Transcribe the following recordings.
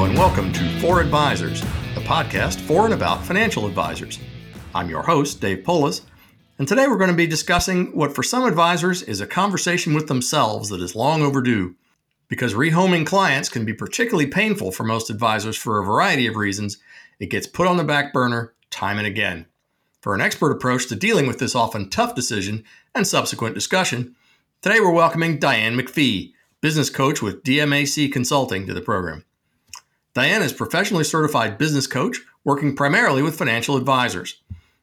And welcome to For Advisors, the podcast for and about financial advisors. I'm your host, Dave Polis, and today we're going to be discussing what for some advisors is a conversation with themselves that is long overdue. Because rehoming clients can be particularly painful for most advisors for a variety of reasons, it gets put on the back burner time and again. For an expert approach to dealing with this often tough decision and subsequent discussion, today we're welcoming Diane MacPhee, business coach with DMAC Consulting, to the program. Diane is professionally certified business coach working primarily with financial advisors.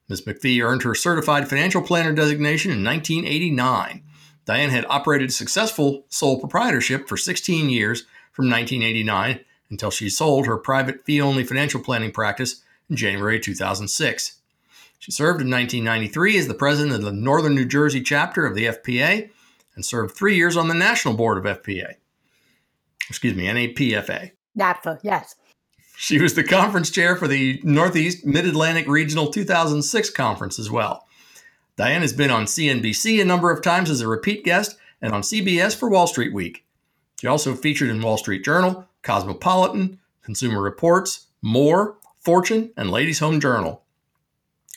Ms. MacPhee earned her certified financial planner designation in 1989. Diane had operated a successful sole proprietorship for 16 years from 1989 until she sold her private fee only financial planning practice in January 2006. She served in 1993 as the president of the Northern New Jersey chapter of the FPA and served three years on the national board of FPA. Excuse me, NAPFA. NAPFA, yes. She was the conference chair for the Northeast Mid Atlantic Regional 2006 conference as well. Diane has been on CNBC a number of times as a repeat guest and on CBS for Wall Street Week. She also featured in Wall Street Journal, Cosmopolitan, Consumer Reports, More, Fortune, and Ladies Home Journal.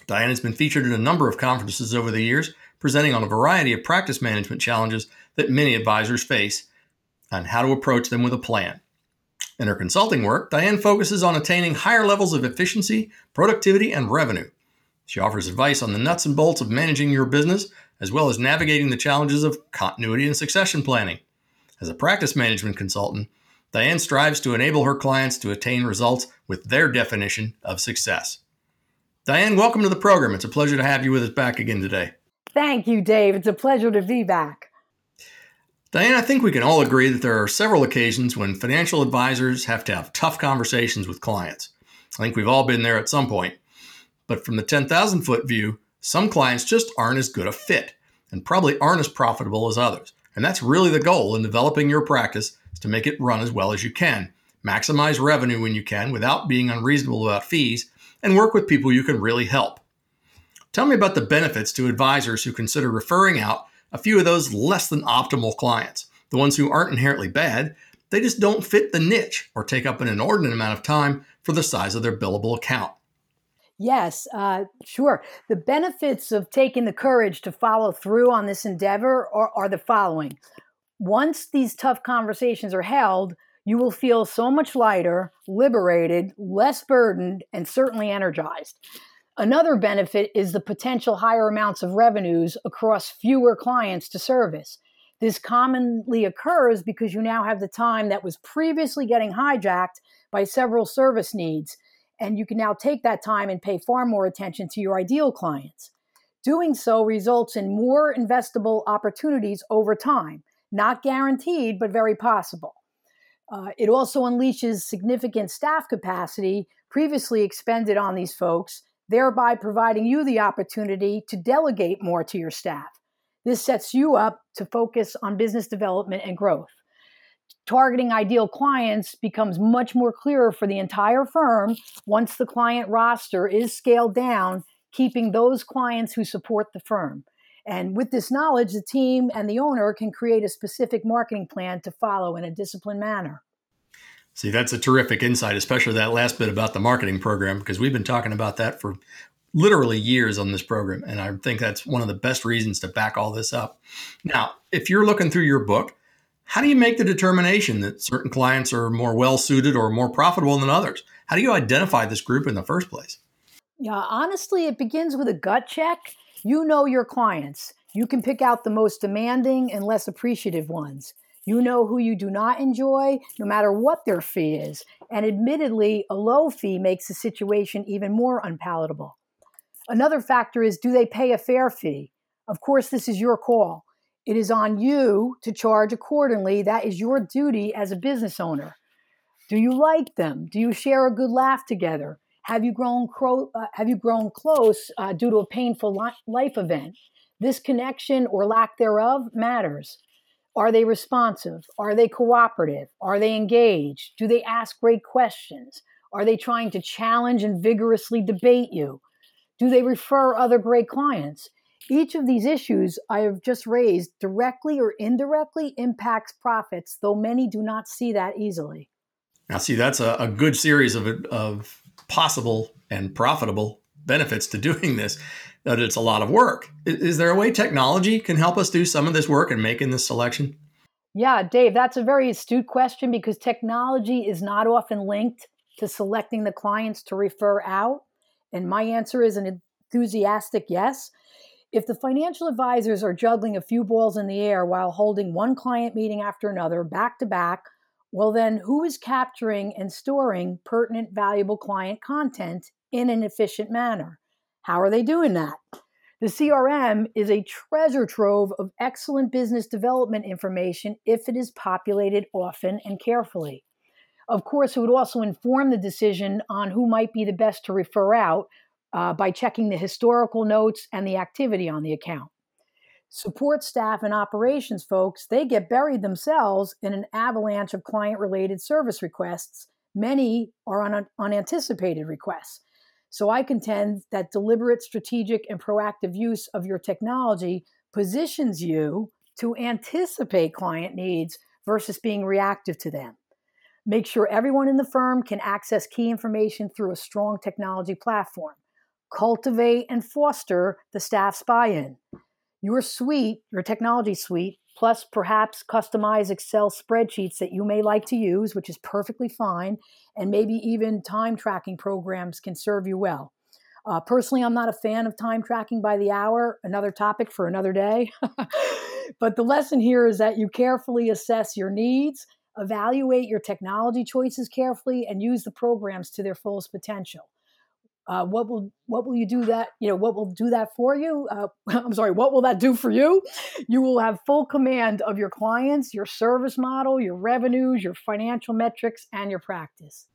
Diane has been featured in a number of conferences over the years, presenting on a variety of practice management challenges that many advisors face and how to approach them with a plan. In her consulting work, Diane focuses on attaining higher levels of efficiency, productivity, and revenue. She offers advice on the nuts and bolts of managing your business, as well as navigating the challenges of continuity and succession planning. As a practice management consultant, Diane strives to enable her clients to attain results with their definition of success. Diane, welcome to the program. It's a pleasure to have you with us back again today. Thank you, Dave. It's a pleasure to be back. Diane, I think we can all agree that there are several occasions when financial advisors have to have tough conversations with clients. I think we've all been there at some point. But from the 10,000 foot view, some clients just aren't as good a fit and probably aren't as profitable as others. And that's really the goal in developing your practice is to make it run as well as you can. Maximize revenue when you can without being unreasonable about fees and work with people you can really help. Tell me about the benefits to advisors who consider referring out a few of those less than optimal clients, the ones who aren't inherently bad, they just don't fit the niche or take up an inordinate amount of time for the size of their billable account. Yes, uh, sure. The benefits of taking the courage to follow through on this endeavor are, are the following. Once these tough conversations are held, you will feel so much lighter, liberated, less burdened, and certainly energized. Another benefit is the potential higher amounts of revenues across fewer clients to service. This commonly occurs because you now have the time that was previously getting hijacked by several service needs, and you can now take that time and pay far more attention to your ideal clients. Doing so results in more investable opportunities over time, not guaranteed, but very possible. Uh, it also unleashes significant staff capacity previously expended on these folks thereby providing you the opportunity to delegate more to your staff. This sets you up to focus on business development and growth. Targeting ideal clients becomes much more clearer for the entire firm once the client roster is scaled down, keeping those clients who support the firm. And with this knowledge, the team and the owner can create a specific marketing plan to follow in a disciplined manner. See, that's a terrific insight, especially that last bit about the marketing program, because we've been talking about that for literally years on this program. And I think that's one of the best reasons to back all this up. Now, if you're looking through your book, how do you make the determination that certain clients are more well suited or more profitable than others? How do you identify this group in the first place? Yeah, honestly, it begins with a gut check. You know your clients. You can pick out the most demanding and less appreciative ones. You know who you do not enjoy, no matter what their fee is. And admittedly, a low fee makes the situation even more unpalatable. Another factor is do they pay a fair fee? Of course, this is your call. It is on you to charge accordingly. That is your duty as a business owner. Do you like them? Do you share a good laugh together? Have you grown, cro- uh, have you grown close uh, due to a painful li- life event? This connection or lack thereof matters. Are they responsive? Are they cooperative? Are they engaged? Do they ask great questions? Are they trying to challenge and vigorously debate you? Do they refer other great clients? Each of these issues I have just raised directly or indirectly impacts profits, though many do not see that easily. Now, see, that's a, a good series of, of possible and profitable benefits to doing this, that it's a lot of work. Is, there a way technology can help us do some of this work and making this selection? Yeah, Dave, that's a very astute question because technology is not often linked to selecting the clients to refer out. And my answer is an enthusiastic yes. If the financial advisors are juggling a few balls in the air while holding one client meeting after another back to back, well, then who is capturing and storing pertinent, valuable client content in an efficient manner? How are they doing that? The CRM is a treasure trove of excellent business development information if it is populated often and carefully. Of course, it would also inform the decision on who might be the best to refer out uh, by checking the historical notes and the activity on the account. Support staff and operations folks, they get buried themselves in an avalanche of client related service requests. Many are on unanticipated requests. So I contend that deliberate, strategic, and proactive use of your technology positions you to anticipate client needs versus being reactive to them. Make sure everyone in the firm can access key information through a strong technology platform. Cultivate and foster the staff's buy in. Your suite, your technology suite, plus perhaps customize Excel spreadsheets that you may like to use, which is perfectly fine, and maybe even time tracking programs can serve you well. Uh, personally, I'm not a fan of time tracking by the hour, another topic for another day. but the lesson here is that you carefully assess your needs evaluate your technology choices carefully and use the programs to their fullest potential. Uh, what will what will you do that you know what will do that for you? Uh, i'm sorry what will that do for you? You will have full command of your clients your service model your revenues your financial metrics and your practice.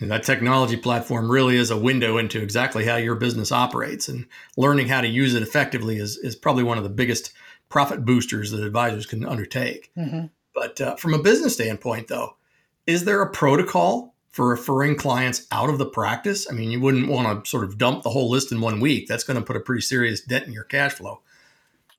And that technology platform really is a window into exactly how your business operates and learning how to use it effectively is, is probably one of the biggest profit boosters that advisors can undertake. Mm-hmm. But uh, from a business standpoint, though, is there a protocol for referring clients out of the practice? I mean, you wouldn't want to sort of dump the whole list in one week. That's going to put a pretty serious dent in your cash flow.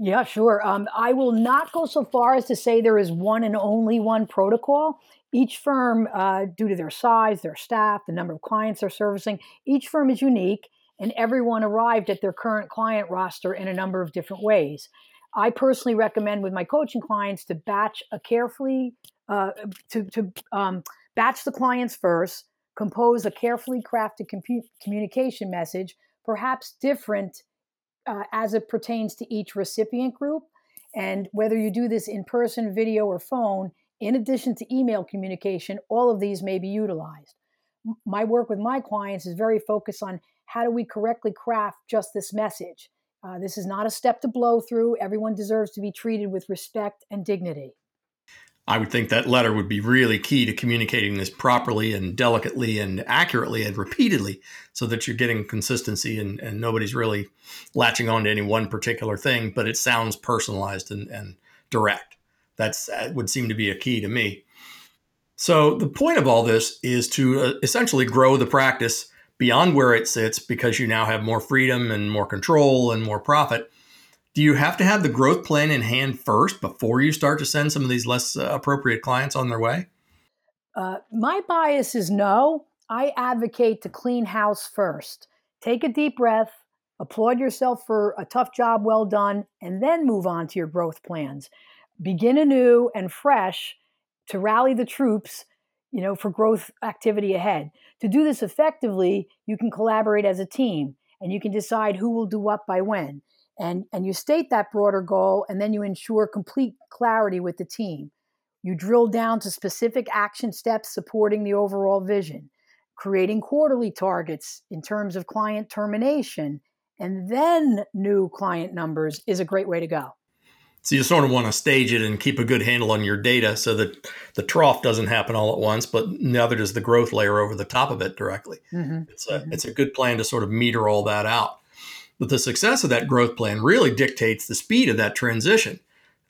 Yeah, sure. Um, I will not go so far as to say there is one and only one protocol. Each firm, uh, due to their size, their staff, the number of clients they're servicing, each firm is unique, and everyone arrived at their current client roster in a number of different ways. I personally recommend with my coaching clients to batch a carefully uh, to to um, batch the clients first, compose a carefully crafted communication message, perhaps different uh, as it pertains to each recipient group, and whether you do this in person, video, or phone. In addition to email communication, all of these may be utilized. My work with my clients is very focused on how do we correctly craft just this message uh, this is not a step to blow through. Everyone deserves to be treated with respect and dignity. I would think that letter would be really key to communicating this properly and delicately and accurately and repeatedly so that you're getting consistency and, and nobody's really latching on to any one particular thing, but it sounds personalized and, and direct. That's, that would seem to be a key to me. So, the point of all this is to uh, essentially grow the practice beyond where it sits because you now have more freedom and more control and more profit. Do you have to have the growth plan in hand first before you start to send some of these less uh, appropriate clients on their way? Uh, my bias is no. I advocate to clean house first. Take a deep breath, applaud yourself for a tough job well done, and then move on to your growth plans. Begin anew and fresh to rally the troops you know, for growth activity ahead. To do this effectively, you can collaborate as a team and you can decide who will do what by when. And, and you state that broader goal and then you ensure complete clarity with the team. You drill down to specific action steps supporting the overall vision, creating quarterly targets in terms of client termination, and then new client numbers is a great way to go. So you sort of want to stage it and keep a good handle on your data so that the trough doesn't happen all at once, but neither does the growth layer over the top of it directly. Mm-hmm. It's a mm-hmm. it's a good plan to sort of meter all that out. But the success of that growth plan really dictates the speed of that transition,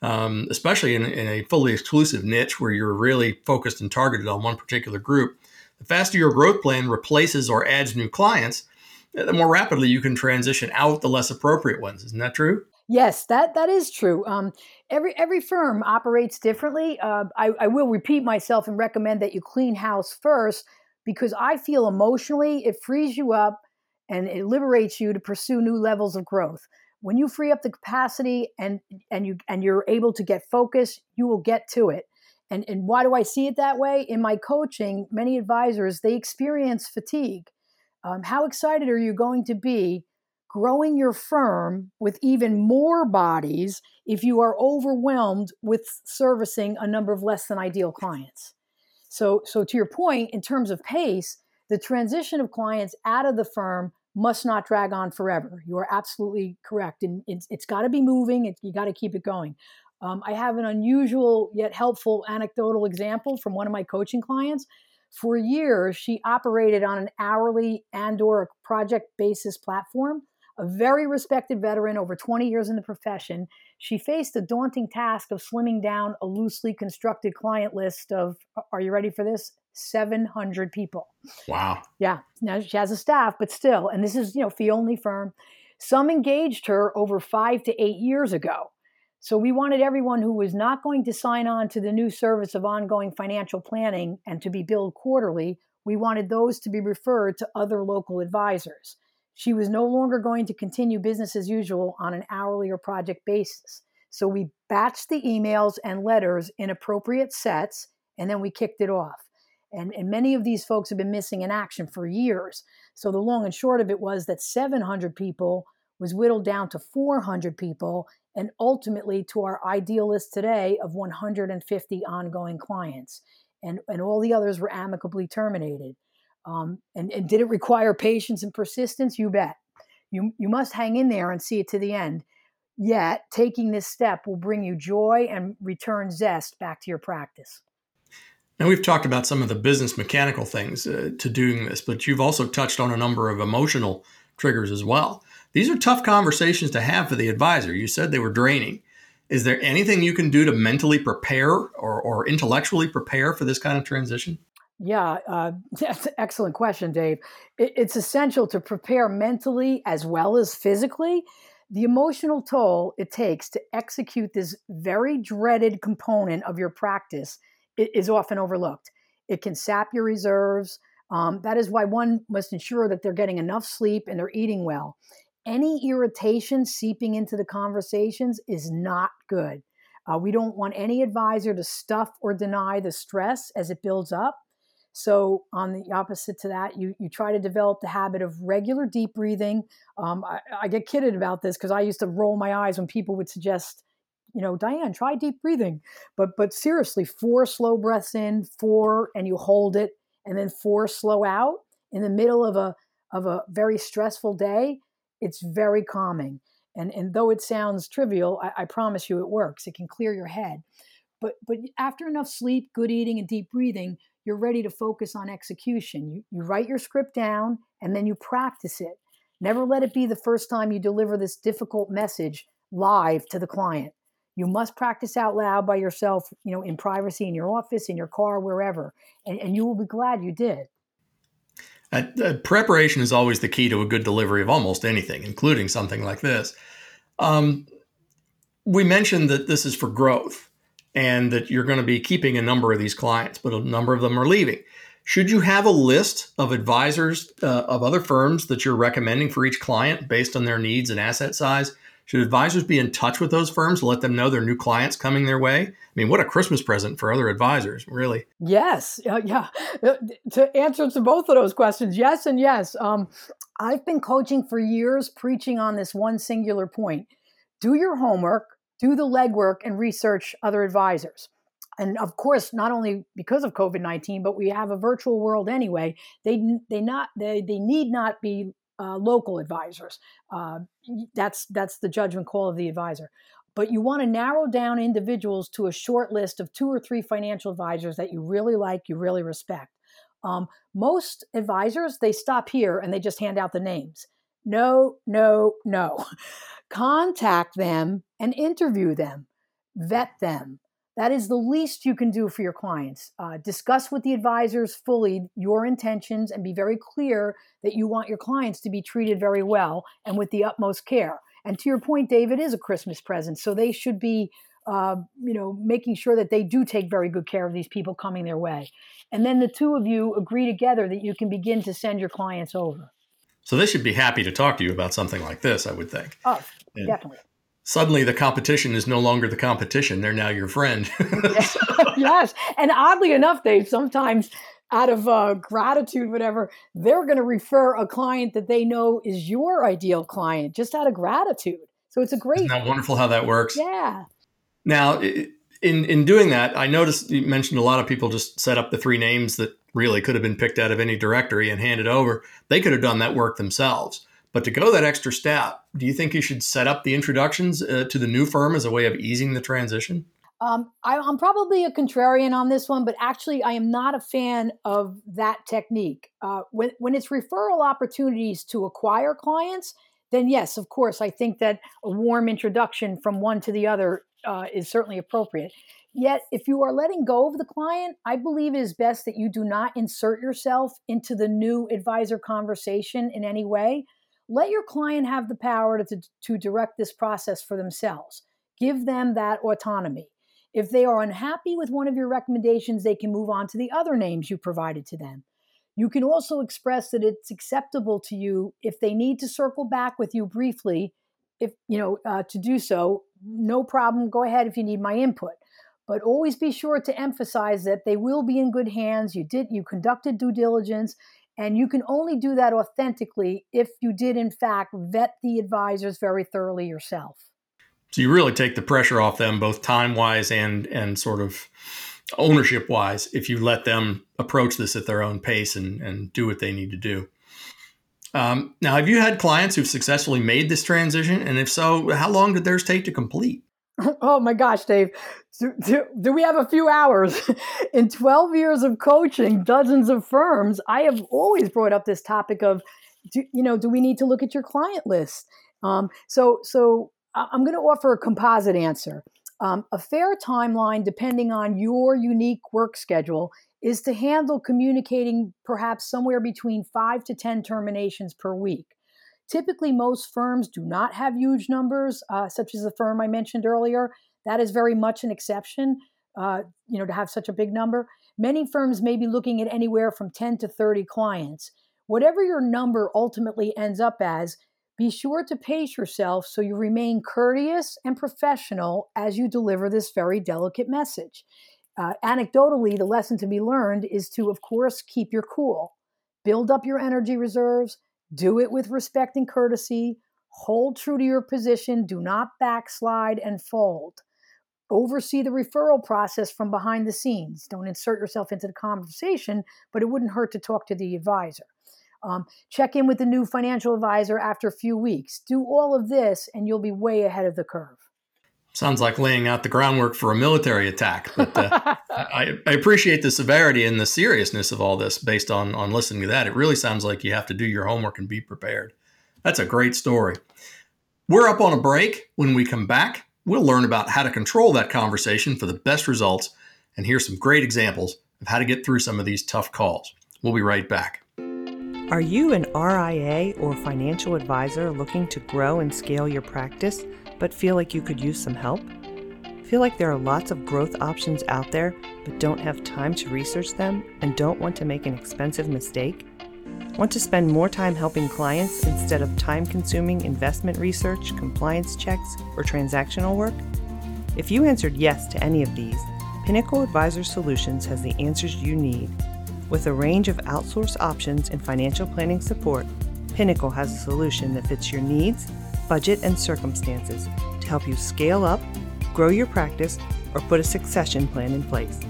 um, especially in, in a fully exclusive niche where you're really focused and targeted on one particular group. The faster your growth plan replaces or adds new clients, the more rapidly you can transition out the less appropriate ones. Isn't that true? Yes, that that is true. Um, every every firm operates differently. Uh, I, I will repeat myself and recommend that you clean house first because I feel emotionally it frees you up and it liberates you to pursue new levels of growth. When you free up the capacity and and you and you're able to get focused, you will get to it. And and why do I see it that way? In my coaching, many advisors they experience fatigue. Um, how excited are you going to be growing your firm with even more bodies if you are overwhelmed with servicing a number of less than ideal clients? So, so to your point, in terms of pace, the transition of clients out of the firm must not drag on forever. You are absolutely correct. And it's, it's got to be moving, it, you got to keep it going. Um, I have an unusual yet helpful anecdotal example from one of my coaching clients. For years, she operated on an hourly and or project basis platform. A very respected veteran, over 20 years in the profession, she faced the daunting task of slimming down a loosely constructed client list of, are you ready for this? 700 people. Wow. Yeah. Now she has a staff, but still, and this is, you know, fee only firm. Some engaged her over five to eight years ago. So we wanted everyone who was not going to sign on to the new service of ongoing financial planning and to be billed quarterly, we wanted those to be referred to other local advisors. She was no longer going to continue business as usual on an hourly or project basis. So we batched the emails and letters in appropriate sets, and then we kicked it off. And, and many of these folks have been missing in action for years. So the long and short of it was that 700 people was whittled down to 400 people, and ultimately to our ideal list today of 150 ongoing clients. And, and all the others were amicably terminated. Um, and, and did it require patience and persistence? You bet. You, you must hang in there and see it to the end. Yet, taking this step will bring you joy and return zest back to your practice. Now, we've talked about some of the business mechanical things uh, to doing this, but you've also touched on a number of emotional triggers as well. These are tough conversations to have for the advisor. You said they were draining. Is there anything you can do to mentally prepare or, or intellectually prepare for this kind of transition? Yeah, uh, that's an excellent question, Dave. It, it's essential to prepare mentally as well as physically. The emotional toll it takes to execute this very dreaded component of your practice is often overlooked. It can sap your reserves. Um, that is why one must ensure that they're getting enough sleep and they're eating well. Any irritation seeping into the conversations is not good. Uh, we don't want any advisor to stuff or deny the stress as it builds up. So, on the opposite to that, you, you try to develop the habit of regular deep breathing. Um, I, I, get kidded about this because I used to roll my eyes when people would suggest, you know, Diane, try deep breathing. But but seriously, four slow breaths in, four, and you hold it, and then four slow out in the middle of a of a very stressful day. It's very calming. And and though it sounds trivial, I, I promise you it works. It can clear your head. But but after enough sleep, good eating, and deep breathing, you're ready to focus on execution. You, you write your script down and then you practice it. Never let it be the first time you deliver this difficult message live to the client. You must practice out loud by yourself, you know, in privacy in your office, in your car, wherever, and, and you will be glad you did. Uh, uh, preparation is always the key to a good delivery of almost anything, including something like this. Um, we mentioned that this is for growth and that you're going to be keeping a number of these clients, but a number of them are leaving. Should you have a list of advisors uh, of other firms that you're recommending for each client based on their needs and asset size? Should advisors be in touch with those firms let them know their new clients coming their way? I mean, what a Christmas present for other advisors, really. Yes, uh, yeah. To answer to both of those questions, yes and yes. Um, I've been coaching for years, preaching on this one singular point: do your homework, do the legwork and research other advisors. And of course, not only because of COVID nineteen, but we have a virtual world anyway. They they not they they need not be uh, local advisors. Uh, that's that's the judgment call of the advisor. But you want to narrow down individuals to a short list of two or three financial advisors that you really like, you really respect. Um, most advisors they stop here and they just hand out the names. No, no, no. Contact them and interview them, vet them. That is the least you can do for your clients. Uh, discuss with the advisors fully your intentions and be very clear that you want your clients to be treated very well and with the utmost care. And to your point, Dave, it is a Christmas present. So they should be, uh, you know, making sure that they do take very good care of these people coming their way. And then the two of you agree together that you can begin to send your clients over. So they should be happy to talk to you about something like this, I would think. Oh, and definitely. Suddenly the competition is no longer the competition. They're now your friend. yes. And oddly enough, Dave, sometimes out of uh, gratitude, whatever, they're going to refer a client that they know is your ideal client just out of gratitude. So it's a great. Isn't that wonderful how that works? Yeah. Now, in in doing that, I noticed you mentioned a lot of people just set up the three names that really could have been picked out of any directory and handed over. They could have done that work themselves. But to go that extra step, do you think you should set up the introductions uh, to the new firm as a way of easing the transition? Um, I, am probably a contrarian on this one, but actually, I am not a fan of that technique. Uh, when, when it's referral opportunities to acquire clients, then yes, of course, I think that a warm introduction from one to the other uh, is certainly appropriate. Yet, if you are letting go of the client, I believe it is best that you do not insert yourself into the new advisor conversation in any way. Let your client have the power to, to direct this process for themselves. Give them that autonomy. If they are unhappy with one of your recommendations, they can move on to the other names you provided to them. You can also express that it's acceptable to you if they need to circle back with you briefly, if you know uh, to do so. No problem. Go ahead if you need my input, but always be sure to emphasize that they will be in good hands. You did you conducted due diligence, and you can only do that authentically if you did in fact vet the advisors very thoroughly yourself. So you really take the pressure off them, both time wise and and sort of ownership wise, if you let them approach this at their own pace and and do what they need to do. Um, now, have you had clients who've successfully made this transition? And if so, how long did theirs take to complete? Oh my gosh, Dave. Do, do, we have a few hours? In 12 years of coaching dozens of firms, I have always brought up this topic of, do, you know, do we need to look at your client list? Um, so, so I'm going to offer a composite answer. Um, a fair timeline, depending on your unique work schedule, is to handle communicating perhaps somewhere between five to 10 terminations per week. Typically, most firms do not have huge numbers, uh, such as the firm I mentioned earlier. That is very much an exception, uh, you know, to have such a big number. Many firms may be looking at anywhere from 10 to 30 clients. Whatever your number ultimately ends up as, be sure to pace yourself so you remain courteous and professional as you deliver this very delicate message. Uh, anecdotally, the lesson to be learned is to, of course, keep your cool, build up your energy reserves, do it with respect and courtesy, hold true to your position, do not backslide and fold. Oversee the referral process from behind the scenes. Don't insert yourself into the conversation, but it wouldn't hurt to talk to the advisor. Um, check in with the new financial advisor after a few weeks. Do all of this, and you'll be way ahead of the curve. Sounds like laying out the groundwork for a military attack. But uh, I, I, appreciate the severity and the seriousness of all this based on, on listening to that. It really sounds like you have to do your homework and be prepared. That's a great story. We're up on a break. When we come back, we'll learn about how to control that conversation for the best results and hear some great examples of how to get through some of these tough calls. We'll be right back. Are you an RIA or financial advisor looking to grow and scale your practice, but feel like you could use some help? Feel like there are lots of growth options out there, but don't have time to research them and don't want to make an expensive mistake? Want to spend more time helping clients instead of time consuming investment research, compliance checks, or transactional work? If you answered yes to any of these, Pinnacle Advisor Solutions has the answers you need with a range of outsource options and financial planning support, Pinnacle has a solution that fits your needs, budget, and circumstances to help you scale up, grow your practice, or put a succession plan in place.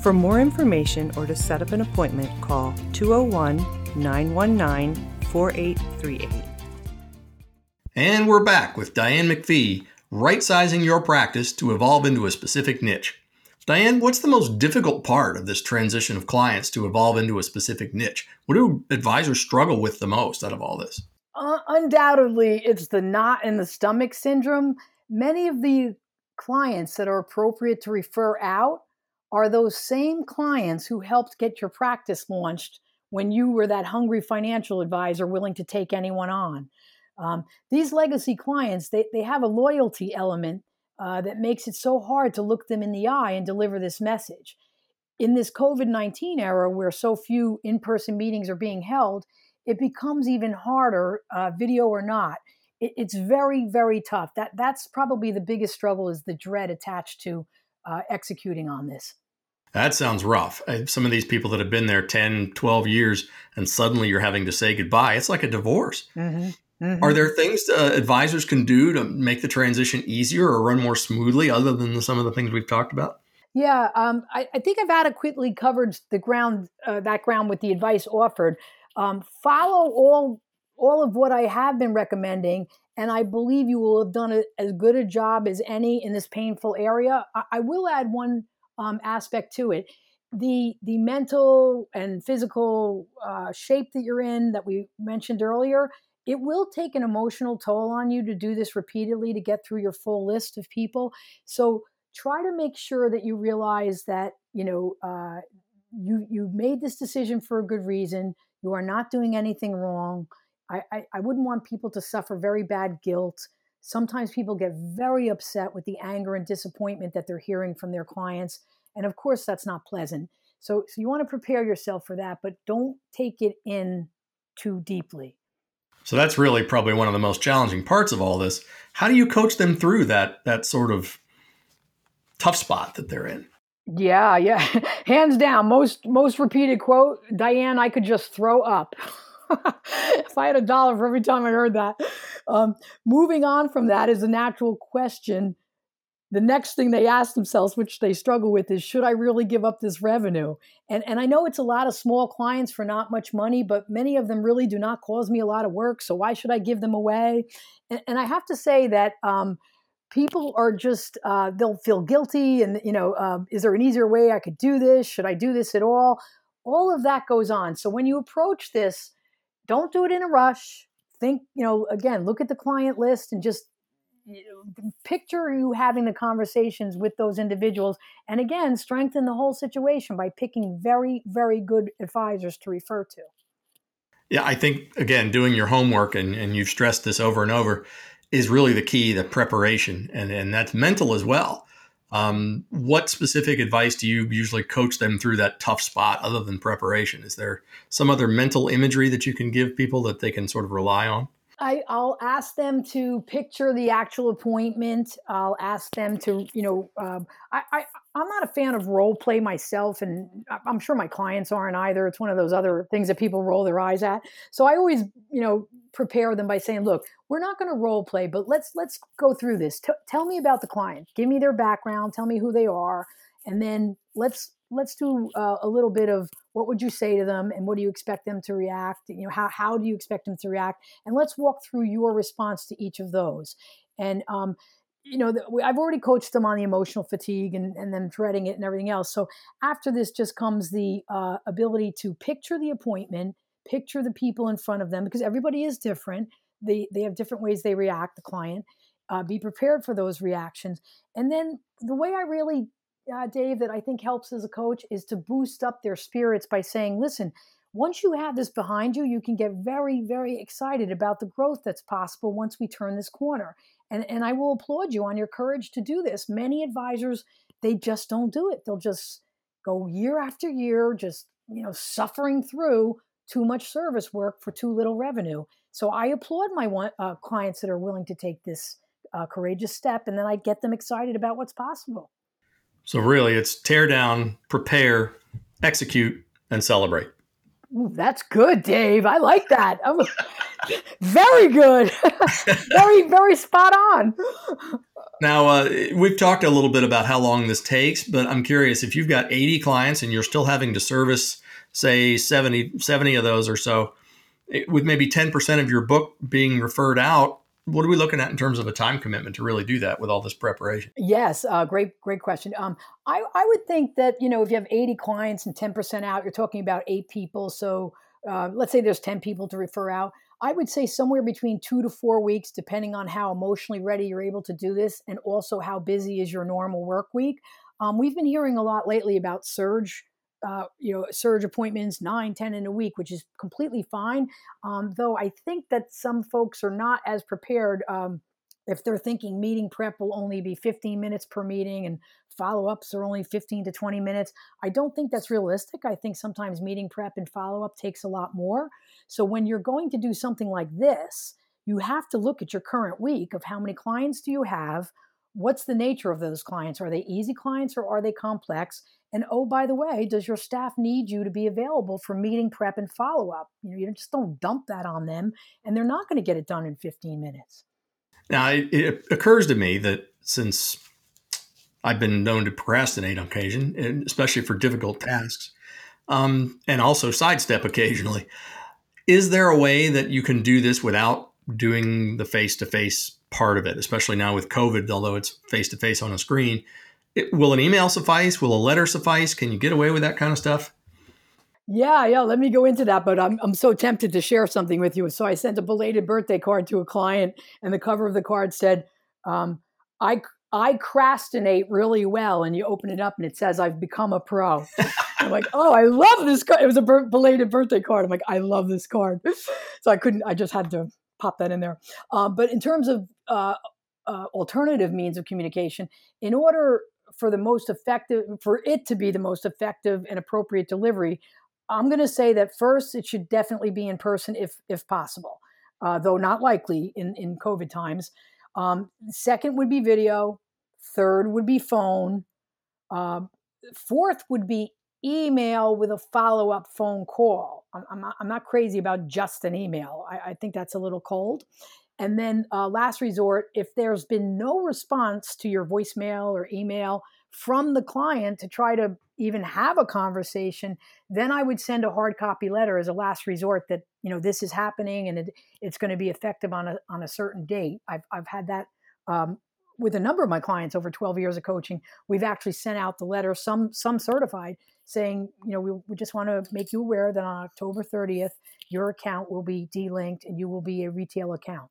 For more information or to set up an appointment, call 201 919 4838. And we're back with Diane MacPhee, right sizing your practice to evolve into a specific niche. Diane, what's the most difficult part of this transition of clients to evolve into a specific niche? What do advisors struggle with the most out of all this? Uh, undoubtedly, it's the knot in the stomach syndrome. Many of the clients that are appropriate to refer out are those same clients who helped get your practice launched when you were that hungry financial advisor willing to take anyone on. Um, these legacy clients, they, they have a loyalty element uh, that makes it so hard to look them in the eye and deliver this message. In this COVID 19 era where so few in person meetings are being held, it becomes even harder, uh, video or not. It, it's very, very tough. That, that's probably the biggest struggle is the dread attached to uh, executing on this. That sounds rough. Uh, some of these people that have been there 10, 12 years, and suddenly you're having to say goodbye. It's like a divorce. Mm-hmm. Mm-hmm. Are there things uh, advisors can do to make the transition easier or run more smoothly, other than some of the things we've talked about? Yeah, um, I, I, think I've adequately covered the ground, uh, that ground with the advice offered. Um, follow all all of what I have been recommending, and I believe you will have done a, as good a job as any in this painful area. I, I will add one um, aspect to it. The the mental and physical uh, shape that you're in that we mentioned earlier it will take an emotional toll on you to do this repeatedly to get through your full list of people. So try to make sure that you realize that you know uh, you you made this decision for a good reason. You are not doing anything wrong. I, I, I wouldn't want people to suffer very bad guilt. Sometimes people get very upset with the anger and disappointment that they're hearing from their clients. And of course, that's not pleasant. So, so you want to prepare yourself for that, but don't take it in too deeply. So that's really probably one of the most challenging parts of all this. How do you coach them through that that sort of tough spot that they're in? Yeah, yeah. Hands down, most most repeated quote, Diane, I could just throw up. if I had a dollar for every time I heard that. Um, moving on from that is a natural question the next thing they ask themselves, which they struggle with, is should I really give up this revenue? And, and I know it's a lot of small clients for not much money, but many of them really do not cause me a lot of work. So why should I give them away? And, and I have to say that um, people are just, uh, they'll feel guilty. And, you know, uh, is there an easier way I could do this? Should I do this at all? All of that goes on. So when you approach this, don't do it in a rush. Think, you know, again, look at the client list and just picture you having the conversations with those individuals. And again strengthen the whole situation by picking very very good advisors to refer to. Yeah i think again doing your homework and, and you've stressed this over and over is really the key the preparation. And, and that's mental as well um, what specific advice do you usually coach them through that tough spot other than preparation? Is there some other mental imagery that you can give people that they can sort of rely on I, I'll ask them to picture the actual appointment. I'll ask them to, you know, um, I, I, I'm not a fan of role play myself, and I'm sure my clients aren't either. It's one of those other things that people roll their eyes at. So I always, you know, prepare them by saying, "Look, we're not going to role play, but let's let's go through this. T- tell me about the client. Give me their background. Tell me who they are, and then let's let's do uh, a little bit of what would you say to them and what do you expect them to react? You know how, how do you expect them to react? And let's walk through your response to each of those. And um, you know i've already coached them on the emotional fatigue and, and them dreading it and everything else. So after this just comes the uh, ability to picture the appointment picture the people in front of them because everybody is different. They, they have different ways they react the client uh, be prepared for those reactions. And then the way i really uh, Dave, that I think helps as a coach is to boost up their spirits by saying, listen, once you have this behind you, you can get very, very excited about the growth that's possible once we turn this corner. And, and I will applaud you on your courage to do this. Many advisors, they just don't do it. They'll just go year after year, just you know, suffering through too much service work for too little revenue. So I applaud my one, uh, clients that are willing to take this uh, courageous step, and then I get them excited about what's possible. So really, it's tear down, prepare, execute, and celebrate. Ooh, that's good, Dave. I like that. very good. very, very spot on. Now, uh, we've talked a little bit about how long this takes, but I'm curious if you've got 80 clients and you're still having to service, say, 70, 70 of those or so, with maybe 10% of your book being referred out, what are we looking at in terms of a time commitment to really do that with all this preparation? Yes, uh, great, great question. Um, I, I would think that you know if you have 80 clients and 10% out, you're talking about eight people. So uh, let's say there's 10 people to refer out. I would say somewhere between two to four weeks, depending on how emotionally ready you're able to do this, and also how busy is your normal work week. Um, we've been hearing a lot lately about surge uh, you know, surge appointments, nine, 10 in a week, which is completely fine. Um, though I think that some folks are not as prepared. Um, if they're thinking meeting prep will only be 15 minutes per meeting and follow ups are only 15 to 20 minutes, I don't think that's realistic. I think sometimes meeting prep and follow up takes a lot more. So when you're going to do something like this, you have to look at your current week of how many clients do you have what's the nature of those clients are they easy clients or are they complex and oh, by the way, does your staff need you to be available for meeting prep and follow up? You know, you just don't dump that on them, and they're not going to get it done in 15 minutes. Now, it, it occurs to me that since I've been known to procrastinate on occasion, especially for difficult tasks, um, and also sidestep occasionally. Is there a way that you can do this without doing the face to face part of it, especially now with COVID, although it's face to face on a screen? It, will an email suffice? Will a letter suffice? Can you get away with that kind of stuff? Yeah, yeah. Let me go into that, but I'm I'm so tempted to share something with you. So I sent a belated birthday card to a client, and the cover of the card said, um, "I I crastinate really well." And you open it up, and it says, "I've become a pro." I'm like, "Oh, I love this card." It was a belated birthday card. I'm like, "I love this card," so I couldn't. I just had to pop that in there. Um, but in terms of uh, uh, alternative means of communication, in order for the most effective for it to be the most effective and appropriate delivery i'm going to say that first it should definitely be in person if if possible uh, though not likely in in covid times. Um, second would be video third would be phone uh, fourth would be email with a follow-up phone call. I'm, I'm, not, I'm not crazy about just an email. I, I think that's a little cold and then, uh, last resort, if there's been no response to your voicemail or email from the client to try to even have a conversation, then I would send a hard copy letter as a last resort that you know this is happening and it, it's going to be effective on a on a certain date. I've I've had that um, with a number of my clients over 12 years of coaching. We've actually sent out the letter, some some certified, saying you know we, we just want to make you aware that on October 30th your account will be delinked and you will be a retail account.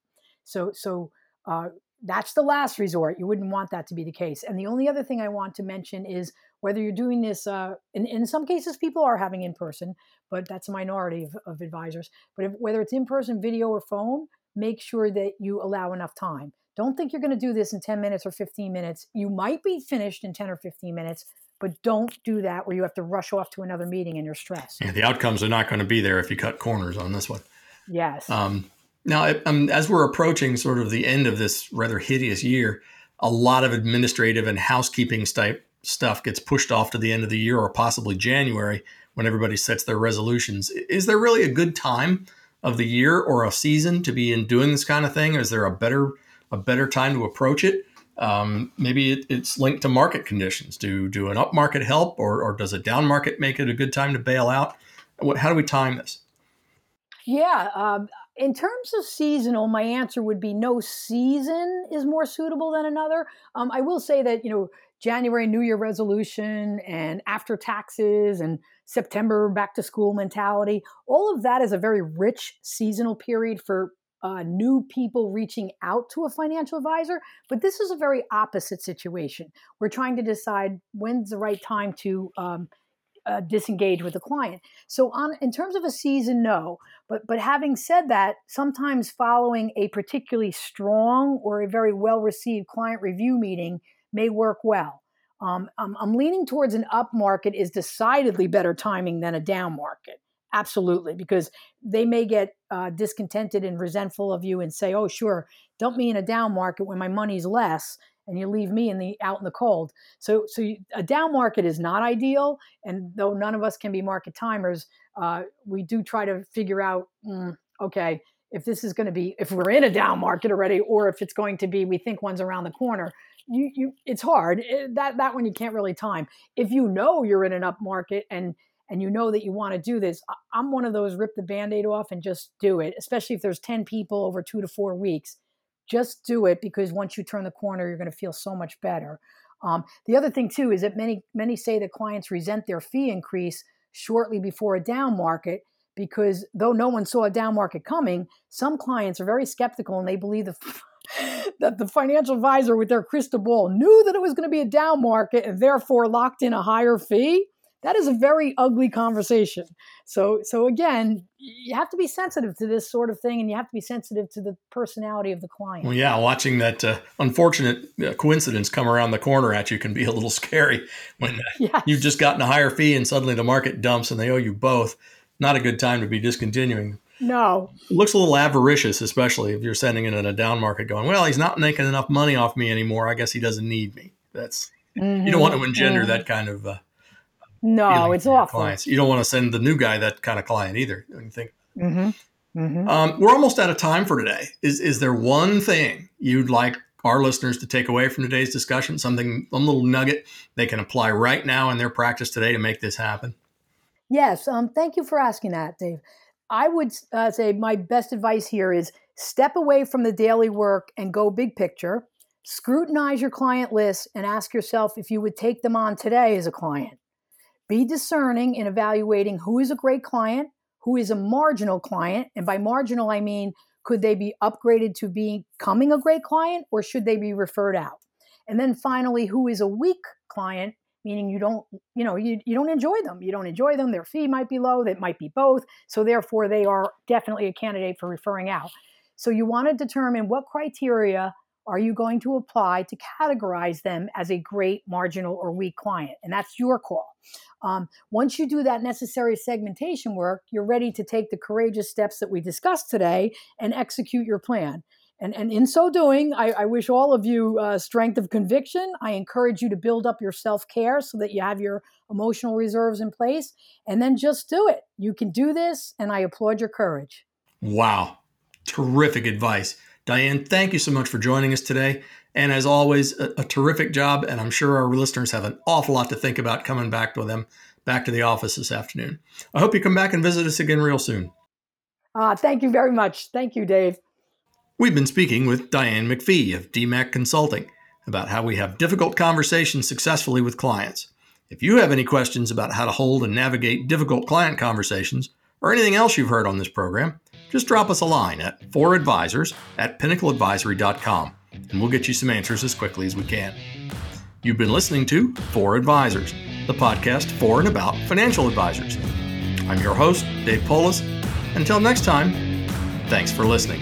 So, so uh, that's the last resort. You wouldn't want that to be the case. And the only other thing I want to mention is whether you're doing this, uh, in, in some cases, people are having in person, but that's a minority of, of advisors. But if, whether it's in person, video, or phone, make sure that you allow enough time. Don't think you're going to do this in 10 minutes or 15 minutes. You might be finished in 10 or 15 minutes, but don't do that where you have to rush off to another meeting and you're stressed. Yeah, the outcomes are not going to be there if you cut corners on this one. Yes. Um, now, um, as we're approaching sort of the end of this rather hideous year, a lot of administrative and housekeeping type stuff gets pushed off to the end of the year or possibly January when everybody sets their resolutions. Is there really a good time of the year or a season to be in doing this kind of thing? Is there a better a better time to approach it? Um, maybe it, it's linked to market conditions. Do do an up market help, or, or does a down market make it a good time to bail out? What, how do we time this? Yeah, um, in terms of seasonal, my answer would be no season is more suitable than another. Um, I will say that, you know, January New Year resolution and after taxes and September back to school mentality, all of that is a very rich seasonal period for uh, new people reaching out to a financial advisor. But this is a very opposite situation. We're trying to decide when's the right time to um, uh, disengage with the client. So on in terms of a season, no. But but having said that, sometimes following a particularly strong or a very well received client review meeting may work well. Um, I'm, I'm leaning towards an up market is decidedly better timing than a down market. Absolutely, because they may get uh, discontented and resentful of you and say, "Oh, sure, dump me in a down market when my money's less." And you leave me in the out in the cold. So so you, a down market is not ideal, and though none of us can be market timers, uh, we do try to figure out mm, okay if this is going to be if we're in a down market already, or if it's going to be we think one's around the corner. You, you it's hard eh, that that one you can't really time. If you know you're in an up market and and you know that you want to do this, I'm one of those rip the band-aid off and just do it, especially if there's 10 people over two to four weeks just do it because once you turn the corner, you're going to feel so much better. Um, the other thing too is that many many say that clients resent their fee increase shortly before a down market because though no one saw a down market coming, some clients are very skeptical and they believe the, that the financial advisor with their crystal ball knew that it was going to be a down market and therefore locked in a higher fee. That is a very ugly conversation. So, so again, you have to be sensitive to this sort of thing, and you have to be sensitive to the personality of the client. Well, yeah, watching that uh, unfortunate uh, coincidence come around the corner at you can be a little scary when uh, yes. you've just gotten a higher fee and suddenly the market dumps and they owe you both. Not a good time to be discontinuing. No. It looks a little avaricious, especially if you're sending it in a down market going, well, he's not making enough money off me anymore. I guess he doesn't need me. That's, mm-hmm. you don't want to engender mm-hmm. that kind of. No, it's awful. Clients. You don't want to send the new guy that kind of client either. You think. Mm-hmm. Mm-hmm. Um, we're almost out of time for today. Is is there one thing you'd like our listeners to take away from today's discussion? Something, a little nugget they can apply right now in their practice today to make this happen? Yes. Um, thank you for asking that, Dave. I would uh, say my best advice here is step away from the daily work and go big picture. Scrutinize your client list and ask yourself if you would take them on today as a client. Be discerning in evaluating who is a great client, who is a marginal client. And by marginal, I mean, could they be upgraded to becoming a great client or should they be referred out? And then finally, who is a weak client meaning you don't you know you, you don't enjoy them you don't enjoy them their fee might be low that might be both so therefore they are definitely a candidate for referring out so you want to determine what criteria are you going to apply to categorize them as a great marginal or weak client and that's your call um, once you do that necessary segmentation work you're ready to take the courageous steps that we discussed today and execute your plan and, and in so doing, I, I wish all of you uh, strength of conviction. I encourage you to build up your self care so that you have your emotional reserves in place and then just do it. You can do this, and I applaud your courage. Wow. Terrific advice. Diane, thank you so much for joining us today. And as always, a, a, terrific job. And I'm sure our listeners have an awful lot to think about coming back to them, back to the office this afternoon. I hope you come back and visit us again real soon. Uh, thank you very much. Thank you, Dave. We've been speaking with Diane MacPhee of DMAC Consulting about how we have difficult conversations successfully with clients. If you have any questions about how to hold and navigate difficult client conversations or anything else you've heard on this program, just drop us a line at 4advisors at pinnacleadvisory.com and we'll get you some answers as quickly as we can. You've been listening to For Advisors, the podcast for and about financial advisors. I'm your host, Dave Polis. Until next time, thanks for listening.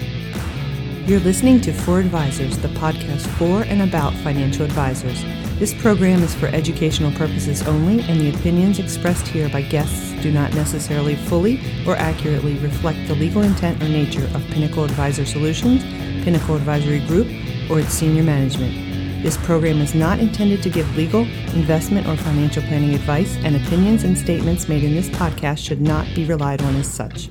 You're listening to For Advisors, the podcast for and about financial advisors. This program is for educational purposes only, and the opinions expressed here by guests do not necessarily fully or accurately reflect the legal intent or nature of Pinnacle Advisor Solutions, Pinnacle Advisory Group, or its senior management. This program is not intended to give legal, investment, or financial planning advice, and opinions and statements made in this podcast should not be relied on as such.